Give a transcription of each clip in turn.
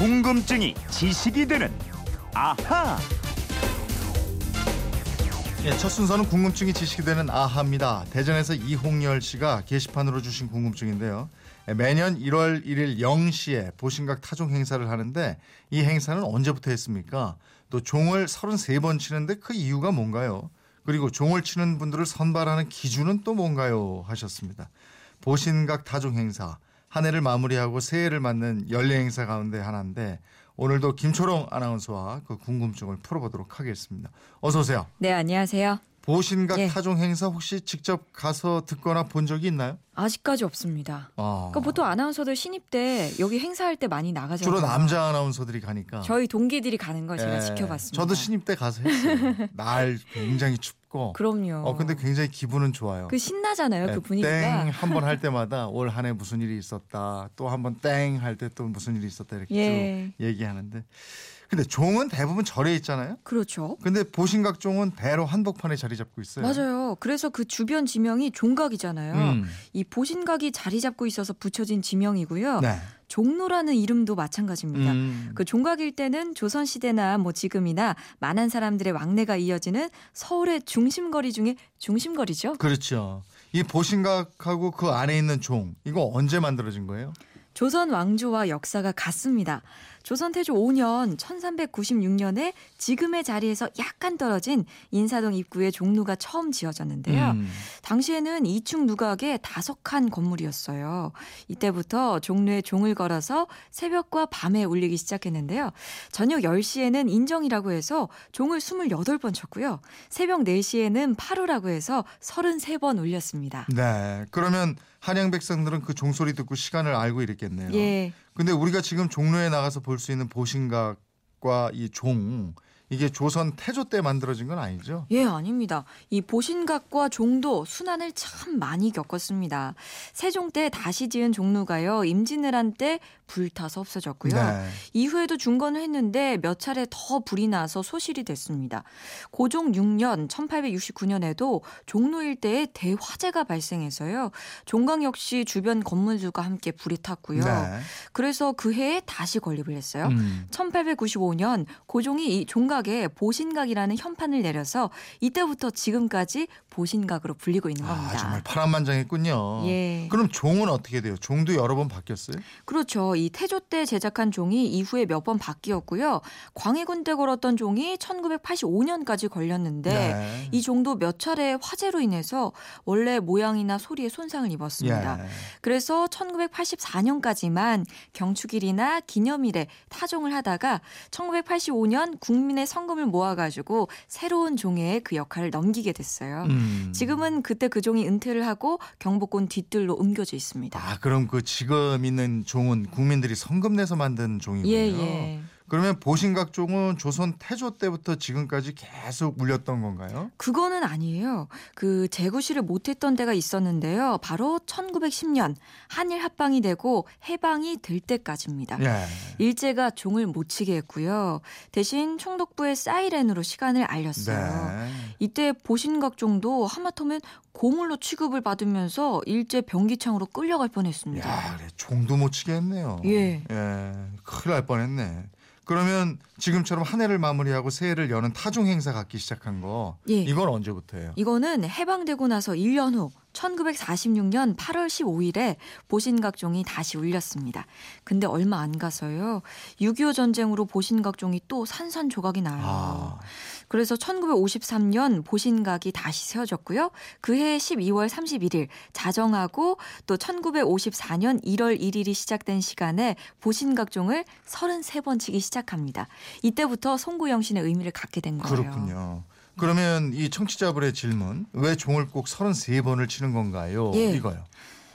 궁금증이 지식이 되는 아하. 예, 첫 순서는 궁금증이 지식이 되는 아하입니다. 대전에서 이홍열 씨가 게시판으로 주신 궁금증인데요. 예, 매년 1월 1일 0시에 보신각 타종 행사를 하는데 이 행사는 언제부터 했습니까? 또 종을 33번 치는데 그 이유가 뭔가요? 그리고 종을 치는 분들을 선발하는 기준은 또 뭔가요? 하셨습니다. 보신각 타종 행사 한 해를 마무리하고 새해를 맞는 연례 행사 가운데 하나인데 오늘도 김초롱 아나운서와 그 궁금증을 풀어보도록 하겠습니다. 어서 오세요. 네, 안녕하세요. 보신각 예. 타종 행사 혹시 직접 가서 듣거나 본 적이 있나요? 아직까지 없습니다. 아, 그러니까 보통 아나운서들 신입 때 여기 행사할 때 많이 나가잖아요. 주로 남자 아나운서들이 가니까. 저희 동기들이 가는 걸 제가 예, 지켜봤습니다. 저도 신입 때 가서 했어요. 날 굉장히 춥고. 그럼요. 어 근데 굉장히 기분은 좋아요. 그 신나잖아요. 예, 그 분위기가. 땡 한 번 할 때마다 올 한 해 무슨 일이 있었다. 또 한 번 땡 할 때 또 무슨 일이 있었다 이렇게 예. 쭉 얘기하는데. 근데 종은 대부분 절에 있잖아요. 그렇죠. 근데 보신각 종은 대로 한복판에 자리 잡고 있어요. 맞아요. 그래서 그 주변 지명이 종각이잖아요. 음. 이 보신각이 자리 잡고 있어서 붙여진 지명이고요. 네. 종로라는 이름도 마찬가지입니다. 음. 그 종각일 때는 조선 시대나 뭐 지금이나 많은 사람들의 왕래가 이어지는 서울의 중심거리 중에 중심거리죠. 그렇죠. 이 보신각하고 그 안에 있는 종 이거 언제 만들어진 거예요? 조선 왕조와 역사가 같습니다. 조선 태조 5년 1396년에 지금의 자리에서 약간 떨어진 인사동 입구에 종로가 처음 지어졌는데요. 음. 당시에는 2층 누각에 다섯 칸 건물이었어요. 이때부터 종로에 종을 걸어서 새벽과 밤에 울리기 시작했는데요. 저녁 10시에는 인정이라고 해서 종을 28번 쳤고요. 새벽 4시에는 8호라고 해서 33번 울렸습니다. 네. 그러면 한양 백성들은 그 종소리 듣고 시간을 알고 이랬겠네요. 예. 근데 우리가 지금 종로에 나가서 볼 수 있는 보신각과 이 종 이게 조선 태조 때 만들어진 건 아니죠? 예, 아닙니다. 이 보신각과 종도 순환을 참 많이 겪었습니다. 세종 때 다시 지은 종로가요. 임진왜란 때 불타서 없어졌고요. 네. 이후에도 중건을 했는데 몇 차례 더 불이 나서 소실이 됐습니다. 고종 6년 1869년에도 종로 일대에 대화재가 발생해서요. 종강 역시 주변 건물들과 함께 불이 탔고요. 네. 그래서 그 해에 다시 건립을 했어요. 음. 1895년 고종이 이 종 각에 보신각이라는 현판을 내려서 이때부터 지금까지 보신각으로 불리고 있는 겁니다. 아, 정말 파란만장했군요. 예. 그럼 종은 어떻게 돼요? 종도 여러 번 바뀌었어요? 그렇죠. 이 태조 때 제작한 종이 이후에 몇 번 바뀌었고요. 광해군 때 걸었던 종이 1985년까지 걸렸는데 네. 이 종도 몇 차례 화재로 인해서 원래 모양이나 소리에 손상을 입었습니다. 예. 그래서 1984년까지만 경축일이나 기념일에 타종을 하다가 1985년 국민의 성금을 모아가지고 새로운 종에 그 역할을 넘기게 됐어요. 음. 지금은 그때 그 종이 은퇴를 하고 경복궁 뒤뜰로 옮겨져 있습니다. 아, 그럼 그 지금 있는 종은 국민들이 성금 내서 만든 종이군요. 예, 예. 그러면 보신각 종은 조선 태조 때부터 지금까지 계속 울렸던 건가요? 그거는 아니에요. 그 재구시를 못했던 때가 있었는데요. 바로 1910년 한일 합방이 되고 해방이 될 때까지입니다. 예. 일제가 종을 못 치게 했고요. 대신 총독부의 사이렌으로 시간을 알렸어요. 네. 이때 보신각종도 하마터면 고물로 취급을 받으면서 일제 병기창으로 끌려갈 뻔했습니다. 야, 그래, 종도 못 치게 했네요. 예. 예, 큰일 날 뻔했네. 그러면 지금처럼 한 해를 마무리하고 새해를 여는 타종 행사 갖기 시작한 거 예. 이건 언제부터예요? 이거는 해방되고 나서 1년 후 1946년 8월 15일에 보신각종이 다시 울렸습니다. 근데 얼마 안 가서요. 6.25 전쟁으로 보신각종이 또 산산조각이 나요. 아, 그래서 1953년 보신각이 다시 세워졌고요. 그해 12월 31일 자정하고 또 1954년 1월 1일이 시작된 시간에 보신각종을 33번 치기 시작합니다. 이때부터 송구영신의 의미를 갖게 된 거예요. 그렇군요. 그러면 이 청취자분의 질문 왜 종을 꼭 33번을 치는 건가요? 예. 이거요.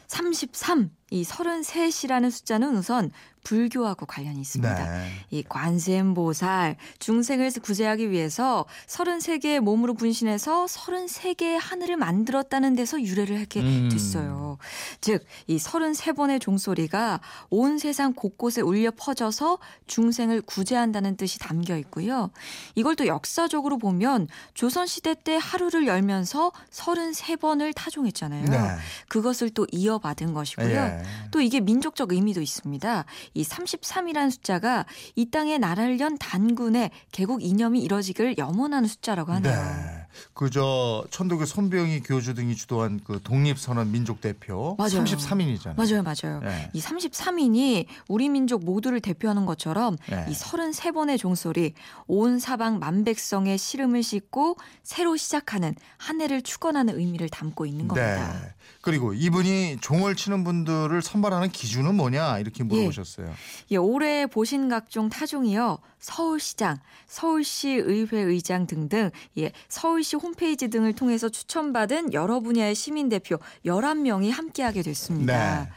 33, 이 33이라는 숫자는 우선 불교하고 관련이 있습니다. 네. 이 관세음보살 중생을 구제하기 위해서 33개의 몸으로 분신해서 33개의 하늘을 만들었다는 데서 유래를 하게 음. 됐어요. 즉, 이 33번의 종소리가 온 세상 곳곳에 울려 퍼져서 중생을 구제한다는 뜻이 담겨 있고요. 이걸 또 역사적으로 보면 조선 시대 때 하루를 열면서 33번을 타종했잖아요. 네. 그것을 또 이어받은 것이고요. 예. 네. 또 이게 민족적 의미도 있습니다. 이 33이라는 숫자가 이 땅에 나라를 연 단군의 개국 이념이 이뤄지기를 염원하는 숫자라고 하네요. 네. 그저 천도교 손병희 교주 등이 주도한 그 독립선언 민족 대표 맞아요. 33인이잖아요. 맞아요, 맞아요. 네. 이 33인이 우리 민족 모두를 대표하는 것처럼 네. 이 33번의 종소리, 온 사방 만백성의 시름을 싣고 새로 시작하는 한 해를 축원하는 의미를 담고 있는 겁니다. 네. 그리고 이분이 종을 치는 분들을 선발하는 기준은 뭐냐 이렇게 물어보셨어요. 예, 올해 보신 각종 타종이요. 서울시장, 서울시 의회 의장 등등 예, 서울 시 홈페이지 등을 통해서 추천받은 여러 분야의 시민 대표 11명이 함께하게 됐습니다. 네.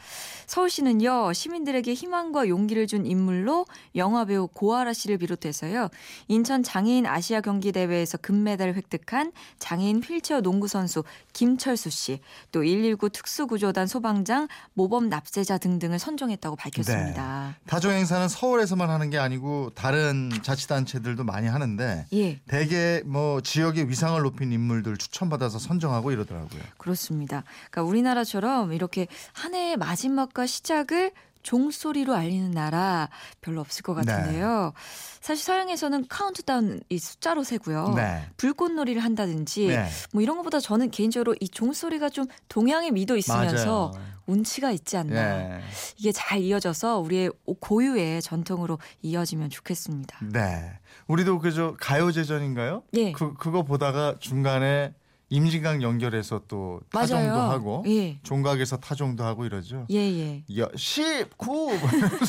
서울시는요 시민들에게 희망과 용기를 준 인물로 영화배우 고아라 씨를 비롯해서요 인천 장애인 아시아 경기 대회에서 금메달을 획득한 장애인 휠체어 농구 선수 김철수 씨, 또 119 특수구조단 소방장 모범 납세자 등등을 선정했다고 밝혔습니다. 타종 행사는 서울에서만 하는 게 아니고 다른 자치단체들도 많이 하는데 예, 대개 뭐 지역의 위상을 높인 인물들 추천받아서 선정하고 이러더라고요. 그렇습니다. 그러니까 우리나라처럼 이렇게 한 해의 마지막 과 시작을 종소리로 알리는 나라 별로 없을 것 같은데요. 사실 서양에서는 카운트다운 이 숫자로 세고요. 네. 불꽃놀이를 한다든지 네. 뭐 이런 것보다 저는 개인적으로 이 종소리가 좀 동양의 미도 있으면서 맞아요. 운치가 있지 않나. 예. 이게 잘 이어져서 우리의 고유의 전통으로 이어지면 좋겠습니다. 네. 우리도 그저 가요제전인가요? 예. 그 그거 보다가 중간에 임진강 연결해서 또 타종도 맞아요. 하고 예. 종각에서 타종도 하고 이러죠. 예, 예. 여, 19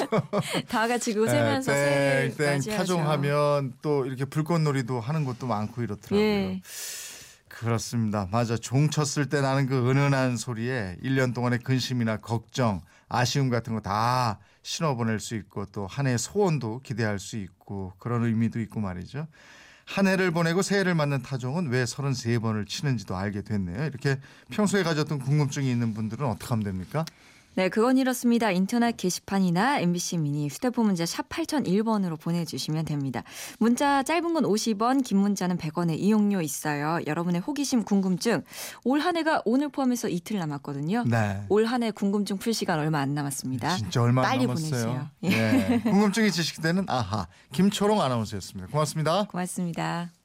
다 같이 그 세면서 네, 땡, 타종하면 또 이렇게 불꽃놀이도 하는 곳도 많고 이렇더라고요. 예. 그렇습니다. 맞아. 종 쳤을 때 나는 그 은은한 소리에 1년 동안의 근심이나 걱정, 아쉬움 같은 거 다 신어 보낼 수 있고 또 한 해의 소원도 기대할 수 있고 그런 의미도 있고 말이죠. 한 해를 보내고 새해를 맞는 타종은 왜 33번을 치는지도 알게 됐네요. 이렇게 평소에 가졌던 궁금증이 있는 분들은 어떻게 하면 됩니까? 네, 그건 이렇습니다. 인터넷 게시판이나 MBC 미니 휴대폰 문자 샵 8001번으로 보내주시면 됩니다. 문자 짧은 건 50원, 긴 문자는 100원의 이용료 있어요. 여러분의 호기심, 궁금증. 올 한 해가 오늘 포함해서 이틀 남았거든요. 네. 올 한 해 궁금증 풀 시간 얼마 안 남았습니다. 진짜 얼마 안 빨리 남았어요. 보내주세요. 예. 네. 궁금증이 지식되는 아하 김초롱 아나운서였습니다. 고맙습니다. 고맙습니다.